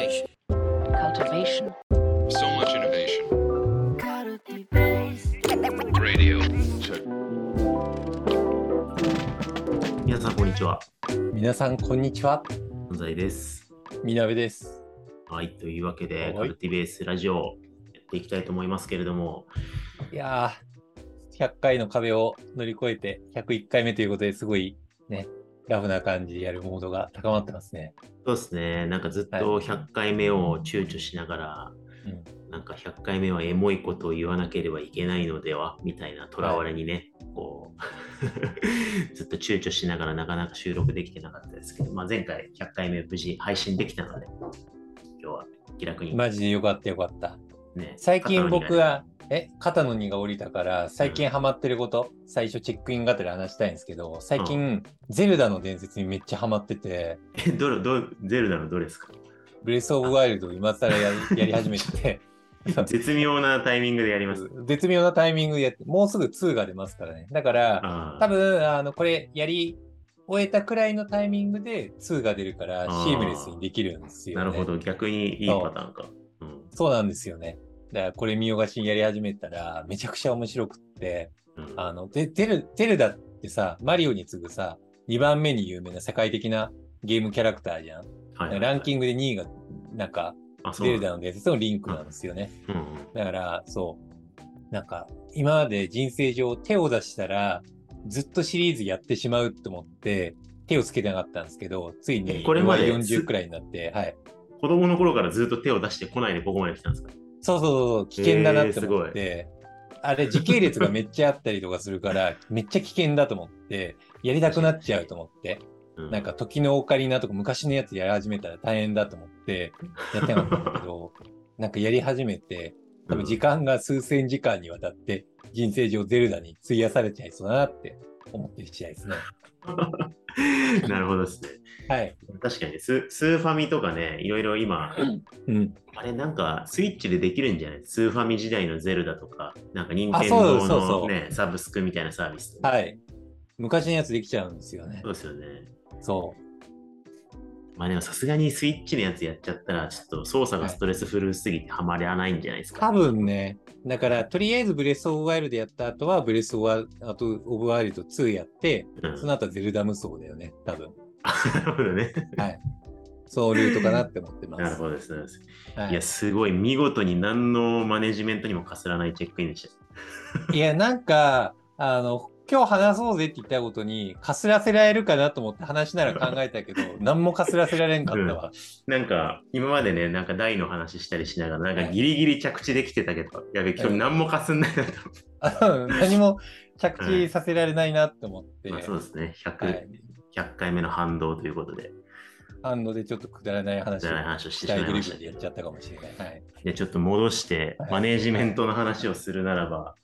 Cultivation. cultivation, So much innovation. Radio. Check. 皆さん、こんにちは。皆さん、こんにちは。安西です。みなべです。はい、というわけで、はいカルティベースラジオやっていきたいと思いますけれども、いやー、100回の壁を乗り越えて、101回目ということですごいね、ラフな感じでやるモードが高まってますね。そうですね、なんかずっはと100回目を躊躇しながら、うん、なんか100回目はエモいことを言わなければいけないのではみたいなとらわれにね、こう、ずっと躊躇しながらなかなか収録できてなかったですけど、まあ、前回100回目無事配信できたので、今日は気楽に、マジでよかったよかった。ね、最近僕は、え、肩の荷が下りたから、最近ハマってること、最初チェックインがてら話したいんですけど、最近、ゼルダの伝説にめっちゃハマってて、えどれどれゼルダのどれですか？ブレスオブワイルドを今更やり やり始めてて、絶妙なタイミングでやります。絶妙なタイミングでやって、もうすぐ2が出ますからね。だから、多分あのこれやり終えたくらいのタイミングで2が出るからシームレスにできるんですよ、ね。なるほど、逆にいいパターンか。うんそうなんですよね。だからこれ見逃しにやり始めたらめちゃくちゃ面白くって、うんあのでテルテルダってさ、マリオに次ぐさ、2番目に有名な世界的なゲームキャラクターじゃん。はいはいランキングで2位がなんかあそうなんだゼルダの伝説のリンクなんですよね。うんうんだから、そう。なんか、今まで人生上手を出したら、ずっとシリーズやってしまうと思って、手をつけてなかったんですけど、ついにこれまで40くらいになって、はい。子供の頃からずっと手を出してこないでここまで来たんですか？そうそうそう、危険だなってえー思って、あれ、時系列がめっちゃあったりとかするから、めっちゃ危険だと思って、やりたくなっちゃうと思って、うん。なんか時のオカリナとか昔のやつやり始めたら大変だと思って、やってなかったんだけど、なんかやり始めて、多分時間が数千時間にわたって人生上ゼルダに費やされちゃいそうだなって思ってる試合ですね。なるほどですね。はい。確かにス、スーファミとかね、いろいろ今、うん。あれなんかスイッチでできるんじゃない？スーファミ時代のゼルダとか、なんか任天あそう堂のね、サブスクみたいなサービス。はい。昔のやつできちゃうんですよねそ。うですよね。そう。まあでもさすがにスイッチのやつやっちゃったら、ちょっと操作がストレスフルすぎてハマらないんじゃないですか？多分ね、だからとりあえずブレスオブワイルドやった後はブレスオブワあとオブワイルド2やって、うんその後はゼルダ無双だよね、多分。なるほどね。はい。そうルートかなって思ってます。なるほどですね。はいいや、すごい見事に何のマネジメントにもかすらないチェックインでした。いや、なんか、あの、今日話そうぜって言ったことに、かすらせられるかなと思って話なら考えたけど、何もかすらせられんかったわ。なんか、今までね、なんか大の話したりしながら、なんかギリギリ着地できてたけど、やべ、今日何もかすんないなと思って。あ何も着地させられないなって思って、まあそうですね、100, はい。100回目の反動ということで、ハンドでちょっとくだらない話をしてしまいましたやっちゃったかもしれない。はい。でちょっと戻してはい、マネジメントの話をするならば、はい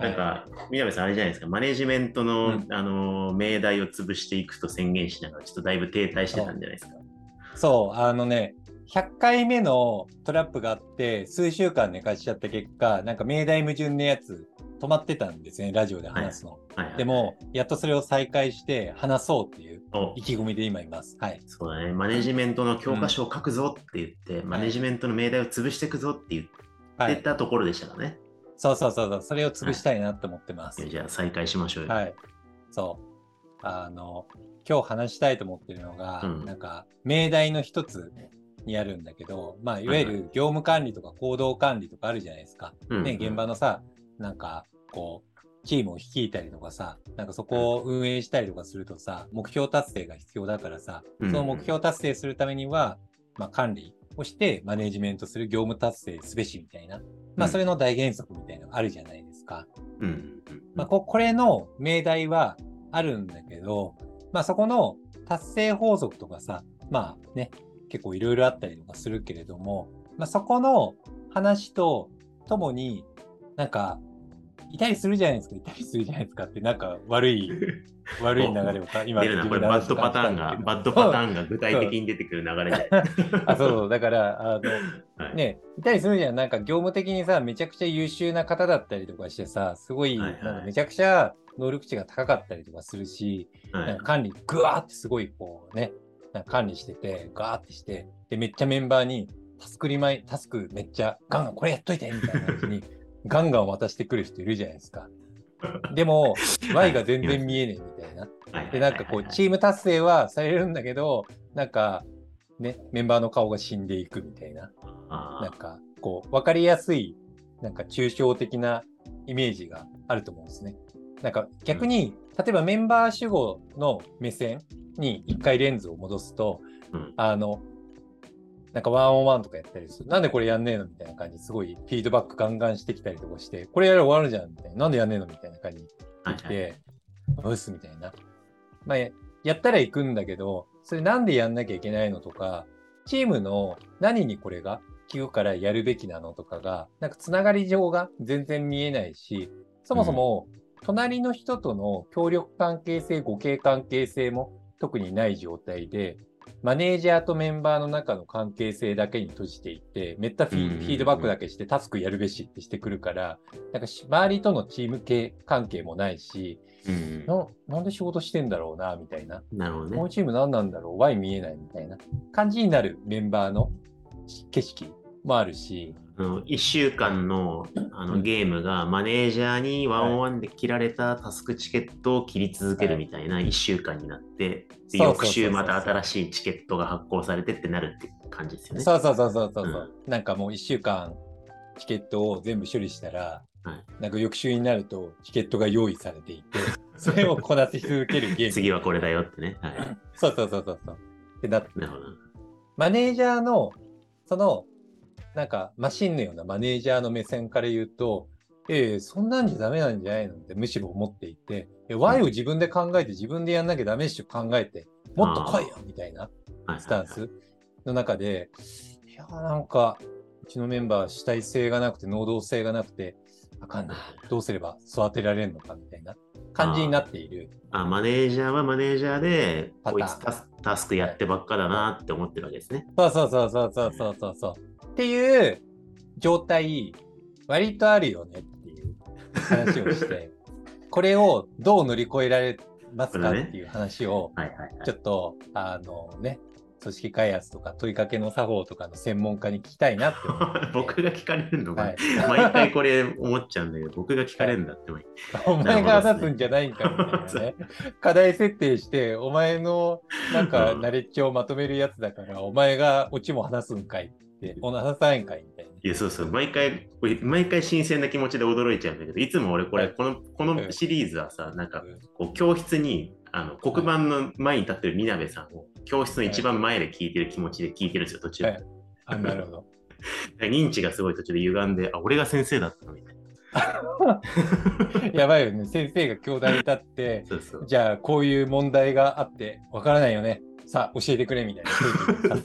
なんか、宮部さん、あれじゃないですか、マネジメントの、うんあのー命題を潰していくと宣言しながら、ちょっとだいぶ停滞してたんじゃないですか。そう、あのね、100回目のトラップがあって、数週間寝かしちゃった結果、なんか命題矛盾のやつ止まってたんですね、ラジオで話すの。はいはいはいでも、やっとそれを再開して話そうっていうお意気込みで今います。はい。そうだね、マネジメントの教科書を書くぞって言って、マネジメントの命題を潰していくぞって言はい。ってたところでしたからね。そうそうそうそう、それを潰したいなと思ってます。じゃあ再開しましょうよ。はい。そう。あの、今日話したいと思ってるのが、うんなんか、命題の一つにあるんだけど、まあ、いわゆはいる業務管理とか行動管理とかあるじゃないですか。うんね、現場のさ、なんか、こう、チームを率いたりとかさ、なんかそこを運営したりとかするとさ、目標達成が必要だからさ、うんその目標達成するためには、まあ、管理をしてマネジメントする業務達成すべしみたいな、まあ、うんそれの大原則あるじゃないですか。うんうんうんまあ、ここれの命題はあるんだけど、まあ、そこの達成法則とかさ、まあね、結構いろいろあったりとかするけれども、まあ、そこの話とともに、なんか、いたりするじゃないですか、いたりするじゃないですかって、なんか悪い、悪い流れをか今出るな、これバッドパターンが、バッドパターンが具体的に出てくる流れで。あ、そうそう、だから、あの、はい。ね、いたりするじゃん。なんか業務的にさ、めちゃくちゃ優秀な方だったりとかしてさ、すごい、はいはい。なんかめちゃくちゃ能力値が高かったりとかするし、はい。なんか管理、ぐわーってすごいこうね、なんか管理してて、ガーってして、で、めっちゃメンバーにタスクリマイ、タスクめっちゃガンガンこれやっといてみたいな感じにガンガン渡してくる人いるじゃないですか。でも、Y が全然見えねえみたいな。はいで、なんかこう、チーム達成はされるんだけど、なんか、ね、メンバーの顔が死んでいくみたいな。あなんか、こう、わかりやすい、なんか抽象的なイメージがあると思うんですね。なんか逆に、例えばメンバー主語の目線に一回レンズを戻すと、うんあの、なんかワンオンワンとかやったりする。なんでこれやんねえのみたいな感じ、すごいフィードバックガンガンしてきたりとかして、これやれば終わるじゃんみたいな。なんでやんねえのみたいな感じにはいはい来て、うっすみたいな。まあ、ややったら行くんだけど、それなんでやんなきゃいけないのとか、チームの何にこれが聞くからやるべきなのとかが、なんかつながり上が全然見えないし、そもそも隣の人との協力関係性、互恵関係性も特にない状態で、マネージャーとメンバーの中の関係性だけに閉じていって、めったフィードバックだけしてタスクやるべしってしてくるから、なんかし周りとのチーム系関係もないし、うんななんで仕事してんだろうな、みたいな。なるほどねこの。チーム何なんだろう ?Y 見えないみたいな感じになるメンバーの景色もあるし、あの1週間のあうんのゲームがマネージャーにワンオンワンで切られたタスクチケットを切り続けるみたいな1週間になって、翌週また新しいチケットが発行されてってなるって感じですよね。そうそうそうそうそうそう、なんかもう1週間チケットを全部処理したら、はいなんか翌週になるとチケットが用意されていて、それをこなし続けるゲーム。次はこれだよってね。はい、そうそうそうそうそう。ってなってなるほど。マネージャーの、その、なんかマシンのようなマネージャーの目線から言うと、えー、そんなんじゃダメなんじゃないの？ってむしろ思っていて、えー、Y を自分で考えて自分でやんなきゃダメっしょ考えて、もっと来いよみたいなスタンスの中で、いやなんかうちのメンバー主体性がなくて能動性がなくて、あかんない。どうすれば育てられるのか？みたいな感じになっている。あマネージャーはマネージャーで、こいつタスクやってばっかだなって思ってるわけですね。そうそうそうそうそうそうそう。っていう状態、割とあるよねっていう話をして、これをどう乗り越えられますかっていう話を。ちょっと、あのね、組織開発とか問いかけの作法とかの専門家に聞きたいなって 僕が聞かれるのが、はい毎回これ思っちゃうんだけど、僕が聞かれるんだって。お前が話すんじゃないんかみたいなね。課題設定して、お前のなんかナレッジをまとめるやつだから、お前がオチも話すんかいって、お話さないんかいみたいな。いや、そうそう、毎回、毎回新鮮な気持ちで驚いちゃうんだけど、いつも俺これ、はいこの、こうんのシリーズはさ、なんか、こう、教室に、あの、黒板の前に立ってるみなべさんを、教室の一番前で聞いてる気持ちで聞いてるんですよ、途中で。はいあ、なるほど。認知がすごい途中で歪んで、あ、俺が先生だったのみたいな。やばいよね。先生が教壇に立って、そうそう。じゃあこういう問題があって、わからないよね。さあ、教えてくれみたいな。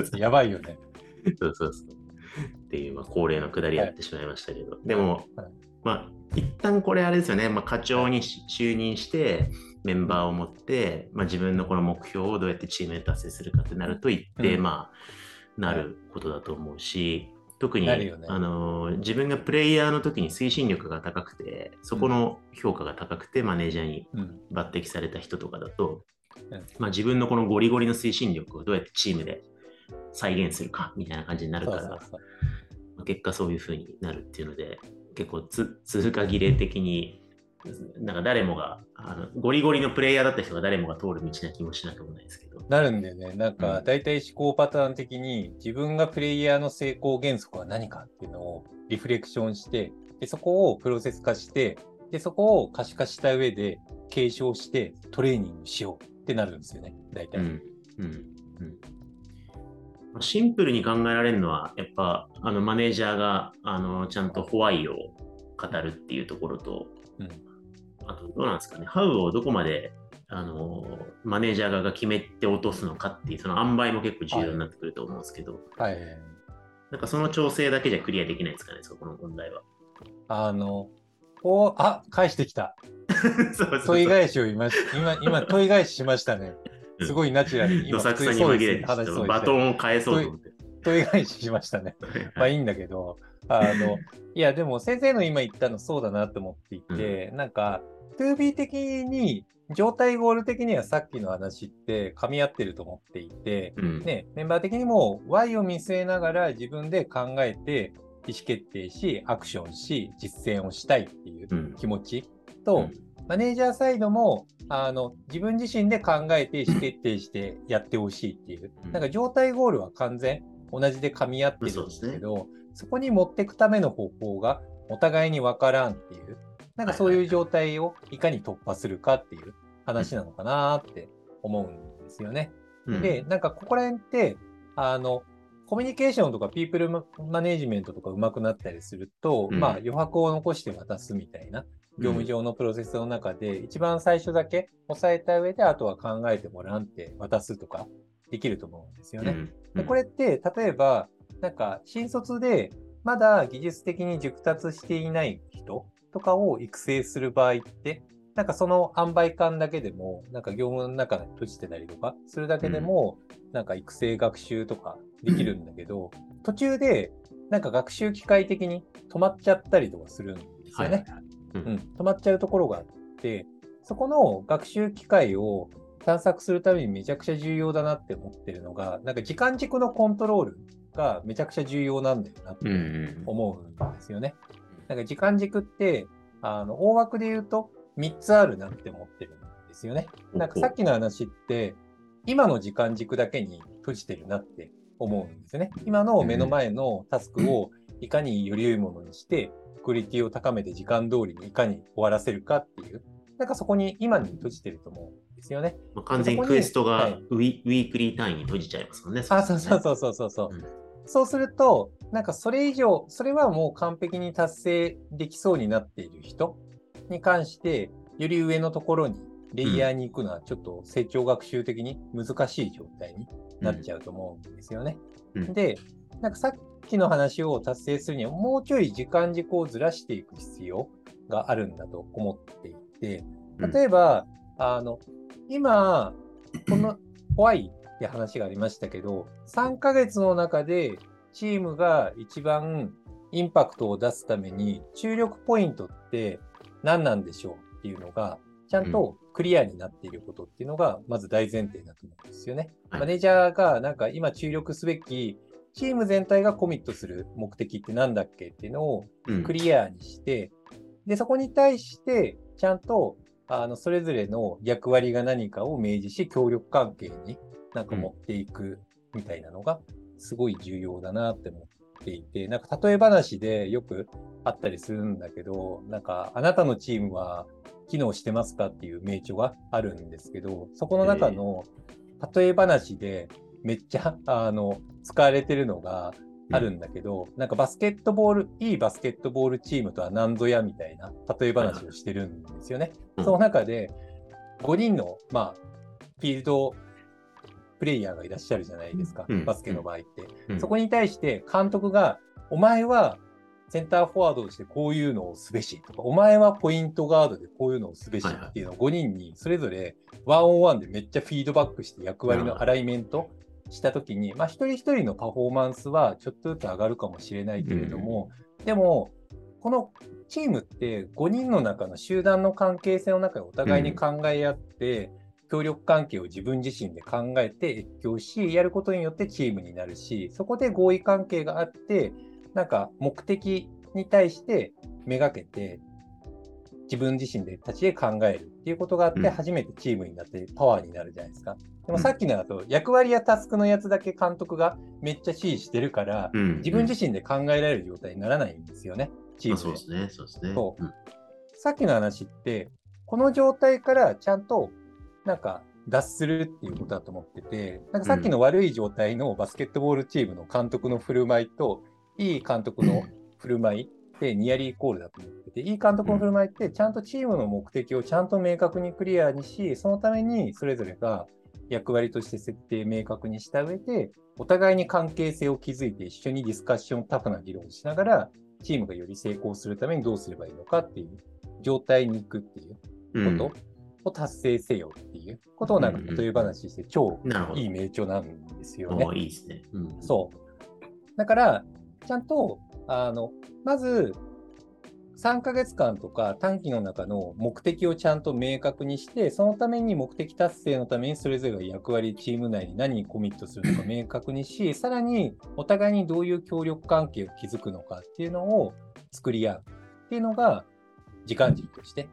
やばいよね。そうそうそう。っていう、まあ、恒例のくだりやってしまいましたけど、でも、はい。まあ、一旦これあれですよね、まあ、課長にし就任して、メンバーを持って、まあ、自分のこの目標をどうやってチームで達成するかってなると言って、うん。まあ、なることだと思うし、特に、ね。あのー自分がプレイヤーの時に推進力が高くて、そこの評価が高くて、マネージャーにうん。抜擢された人とかだと、うん。まあ、自分のこのゴリゴリの推進力をどうやってチームで再現するかみたいな感じになるから、結果そういう風になるっていうので、結構つ通過儀礼的に、なんか誰もがあの、ゴリゴリのプレイヤーだった人が誰もが通る道な気もしなくもないですけど。なるんだよね。なんか、うん大体思考パターン的に自分がプレイヤーの成功原則は何かっていうのをリフレクションして、でそこをプロセス化して、でそこを可視化した上で継承してトレーニングしようってなるんですよね。大体。うんうんうんまあシンプルに考えられるのは、やっぱあのマネージャーがあのちゃんとホワイを語るっていうところと、うんあとどうなんですかね、ハウをどこまであのマネージャー側が決めて落とすのかっていう、その塩梅も結構重要になってくると思うんですけど、はい。なんかその調整だけじゃクリアできないですかね、そこの問題は。あの、おあ、返してきた。そうそうそう問い返しを今、今、今問い返ししましたね。うんすごいナチュラルに。どさくさに紛れて、バトン。ンを返そうと思って。問い返ししましたね。まあいいんだけど、あの、いや、でも先生の今言ったのそうだなと思っていて、なんか、2B 的に、状態ゴール的にはさっきの話って噛み合ってると思っていて、うん。ね、メンバー的にも Y を見据えながら自分で考えて意思決定し、アクションし、実践をしたいっていううん気持ちと、うんマネージャーサイドもあの自分自身で考えて意思決定してやってほしいっていう、うん。なんか状態ゴールは完全同じで噛み合ってるんですけど、そこに持っていくための方法がお互いに分からんっていう、なんかそういう状態をいかに突破するかっていう話なのかなって思うんですよね。うん。で、なんかここら辺って、あの、コミュニケーションとかピープルママネジメントとか上手くなったりすると、うん。まあ余白を残して渡すみたいな業務上のプロセスの中で、一番最初だけ押さえた上で、あとは考えてもらんって渡すとかできると思うんですよね。うん。でこれって、例えば、なんか新卒でまだ技術的に熟達していない人とかを育成する場合って、なんかその塩梅感だけでも、なんか業務の中で閉じてたりとかするだけでも、なんか育成学習とかできるんだけど、途中でなんか学習機械的に止まっちゃったりとかするんですよね。はいはいはいうんうん、止まっちゃうところがあって、そこの学習機会を探索するためにめちゃくちゃ重要だなって思ってるのが、なんか時間軸のコントロールがめちゃくちゃ重要なんだよなって思うんですよね。なんか時間軸って、あの大枠で言うと3つあるなって思ってるんですよね。なんかさっきの話って、今の時間軸だけに閉じてるなって思うんですよね。今の目の前のタスクをいかにより良いものにして、クオリティを高めて時間通りにいかに終わらせるかっていう、なんかそこに今に閉じてると思うんですよね。まあ、完全にクエストがウィ,、ウィークリー単位に閉じちゃいますもんね。あ、そうそううそうそうそうそう。うんそうすると、なんかそれ以上、それはもう完璧に達成できそうになっている人に関して、より上のところに、レイヤーに行くのはちょっと成長学習的に難しい状態になっちゃうと思うんですよね。うんで、なんかさっきの話を達成するには、もうちょい時間軸をずらしていく必要があるんだと思っていて、例えば、あの、今、この 怖いって話がありましたけど、3ヶ月の中でチームが一番インパクトを出すために注力ポイントって何なんでしょうっていうのが、ちゃんとクリアになっていることっていうのが、まず大前提だと思うんですよね。はい。マネージャーがなんか今注力すべきチーム全体がコミットする目的って何だっけっていうのをうん。クリアにして、で、そこに対して、ちゃんと、あの、それぞれの役割が何かを明示し、協力関係になんか持っていくみたいなのが、すごい重要だなって思っていて、なんか例え話でよくあったりするんだけど、なんか、あなたのチームは機能してますかっていう名著があるんですけど、そこの中の例え話でめっちゃ、あの、使われてるのが、あるんだけど、なんかバスケットボール、いいバスケットボールチームとは何ぞやみたいな例え話をしてるんですよね。うん。その中で、5人の、まあ、フィールドプレイヤーがいらっしゃるじゃないですか、うん。バスケの場合って。うん。そこに対して監督が、お前はセンターフォワードとしてこういうのをすべしとか、お前はポイントガードでこういうのをすべしっていうのを5人にそれぞれワンオンワンでめっちゃフィードバックして役割のアライメントしたときに、まあ一人一人のパフォーマンスはちょっとずつ上がるかもしれないけれども、でも、このチームって5人の中の集団の関係性の中でお互いに考え合って、協力関係を自分自身で考えて越境し、やることによってチームになるし、そこで合意関係があって、なんか目的に対してめがけて、自分自身で立ちで考えるっていうことがあって、うん。初めてチームになってパワーになるじゃないですか。でもさっきのだと、役割やタスクのやつだけ監督がめっちゃ指示してるから、うん。自分自身で考えられる状態にならないんですよね、チーまあムで。そうですね、そうですね。そう。うん。さっきの話って、この状態からちゃんとなんか脱するっていうことだと思ってて、なんかさっきの悪い状態のバスケットボールチームの監督の振る舞いと、いい監督の振る舞いってニアリーイコールだと思ってて、いい監督の振る舞いってちゃんとチームの目的をちゃんと明確にクリアにし、そのためにそれぞれが役割として設定明確にした上で、お互いに関係性を築いて一緒にディスカッションタフな議論をしながら、チームがより成功するためにどうすればいいのかっていう状態に行くっていううんことを達成せよっていうことをなんか例え話して超。いい名著なんですよねいいですね。うんそう。だから、ちゃんと、あの、まず、3ヶ月間とか短期の中の目的をちゃんと明確にして、そのために目的達成のためにそれぞれが役割、チーム内に何にコミットするのか 明確にし、さらにお互いにどういう協力関係を築くのかっていうのを作り合うっていうのが、時間軸として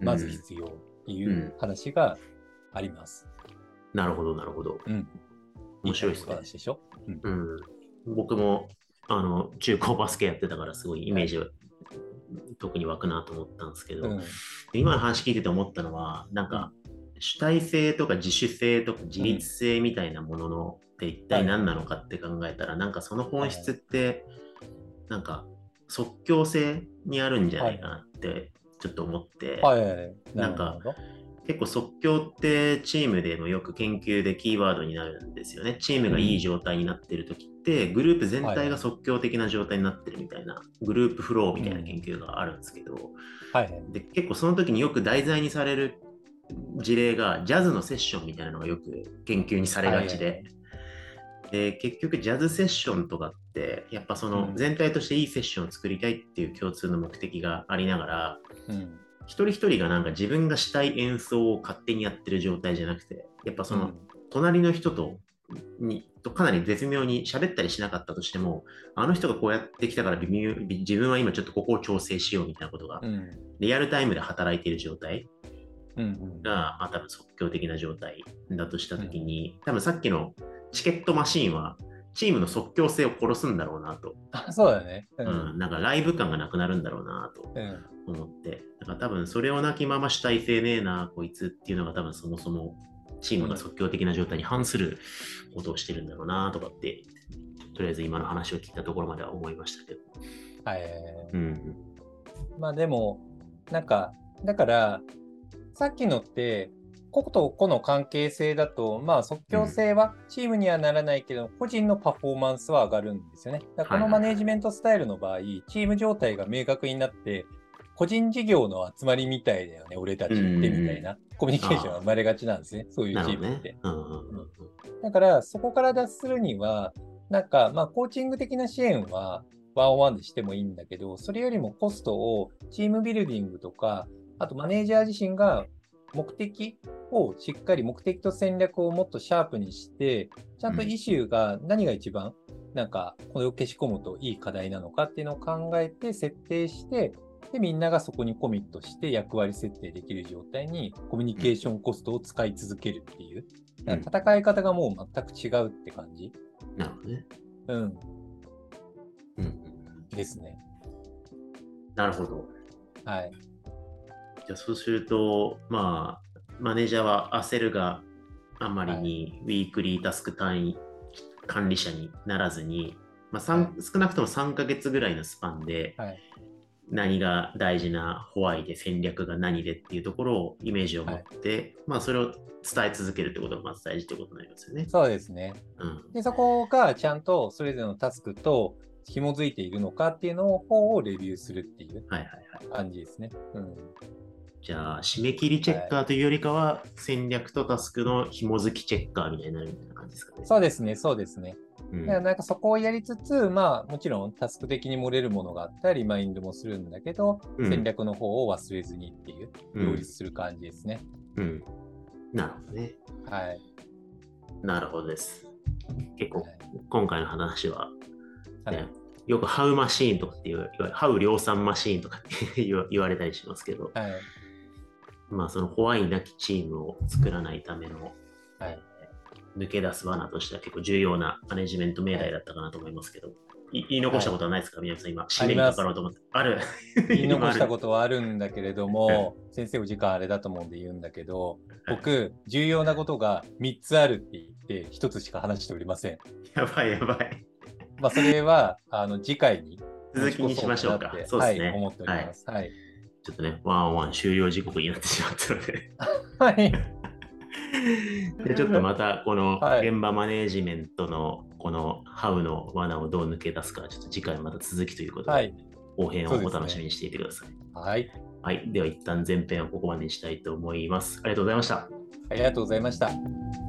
まず必要っていう話があります。なるほど、なるほど。うん。面白いですね話でしょ、うんうん、僕もあの中高バスケやってたからすごいイメージは特に湧くなと思ったんですけど、うん。今の話聞いてて思ったのはなんか主体性とか自主性とか自立性みたいなもののって一体何なのかって考えたら、なんかその本質ってなんか即興性にあるんじゃないかなってちょっと思って、はい。なんか結構即興ってチームでもよく研究でキーワードになるんですよね。チームがいい状態になってる時って、グループ全体が即興的な状態になってるみたいな、グループフローみたいな研究があるんですけど、はいはい。で結構その時によく題材にされる事例がジャズのセッションみたいなのがよく研究にされがちで、はいはいで結局ジャズセッションとかってやっぱそのうん。全体としていいセッションを作りたいっていう共通の目的がありながら、うん。一人一人がなんか自分がしたい演奏を勝手にやってる状態じゃなくて、やっぱその隣の人とにとかなり絶妙に喋ったりしなかったとしても、あの人がこうやってきたから微妙自分は今ちょっとここを調整しようみたいなことがうん。うん。リアルタイムで働いている状態うんうん。が、まあ、多分即興的な状態だとしたときに、多分さっきのチケットマシーンはチームの即興性を殺すんだろうなと、あそうだね。う。うんん、なんかライブ感がなくなるんだろうなとうん。思って、だから多分それをなきまま主体性ねえな、こいつっていうのが多分そもそもチームが即興的な状態に反することをしてるんだろうなとかって、とりあえず今の話を聞いたところまでは思いましたけど。はい。うん。まあでも、なんか、だから、さっきのって、個と個の関係性だと、まあ即興性はチームにはならないけど、個人のパフォーマンスは上がるんですよね。このマネジメントスタイルの場合、チーム状態が明確になって、個人事業の集まりみたいだよね、俺たちってみたいなコミュニケーションが生まれがちなんですね、そういうチームって。。うんうんうんうんだから、そこから脱するには、なんか、まあ、コーチング的な支援は、ワンオンワンでしてもいいんだけど、それよりもコストをチームビルディングとか、あとマネージャー自身が目的をしっかり目的と戦略をもっとシャープにして、ちゃんとイシューが何が一番、なんか、これを消し込むといい課題なのかっていうのを考えて設定して、で、みんながそこにコミットして役割設定できる状態にコミュニケーションコストを使い続けるっていう。だから戦い方がもう全く違うって感じ、なるほどね。うん、うんですね。なるほど。はい。じゃあそうすると、まあ、マネージャーは焦るがあまりにウィークリータスク単位管理者にならずに、まあ三少なくとも3ヶ月ぐらいのスパンではい。何が大事なホワイで戦略が何でっていうところをイメージを持って、まあそれを伝え続けるってことがまず大事ってことになりますよね。そうですね。うん。で、そこがちゃんとそれぞれのタスクと紐づいているのかっていうのを方をレビューするっていうはいはいはい。感じですね。うん。じゃあ、締め切りチェッカーというよりかは、戦略とタスクの紐づきチェッカーみたいになるみたいな感じですかね。そうですね、そうですね。うんだからなんかそこをやりつつ、まあもちろんタスク的に漏れるものがあったらリマインドもするんだけど、うん戦略の方を忘れずにっていう、うん両立する感じですね。うん。なるほどね。はい。なるほどです。結構はい今回の話は、ねはい。よくハウマシーンとかって言われ、ハウ量産マシーンとかって言わ 言われたりしますけど、はい。まあそのホワイなきチームを作らないための、はい抜け出す罠としては結構重要なマネジメント命題だったかなと思いますけど、い言い残したことはないですか、宮城さん、今、締めにかかろうと思って。ある。言い残したと。ことはあるんだけれども、先生お時間あれだと思うんで言うんだけど、僕、重要なことが3つあるって言って、1つしか話しておりません。やばいやばい。まあ、それは、あの、次回に続きにしましょうかそうですねはい、思っております。はい。ちょっとね、ワンワン終了時刻になってしまったので。はい。でちょっとまたこのはい現場マネージメントのこのハウの罠をどう抜け出すか、ちょっと次回また続きということで、はい。後編をお楽しみにしていてください。はい。はい。では一旦前編はここまでにしたいと思います。ありがとうございました。ありがとうございました。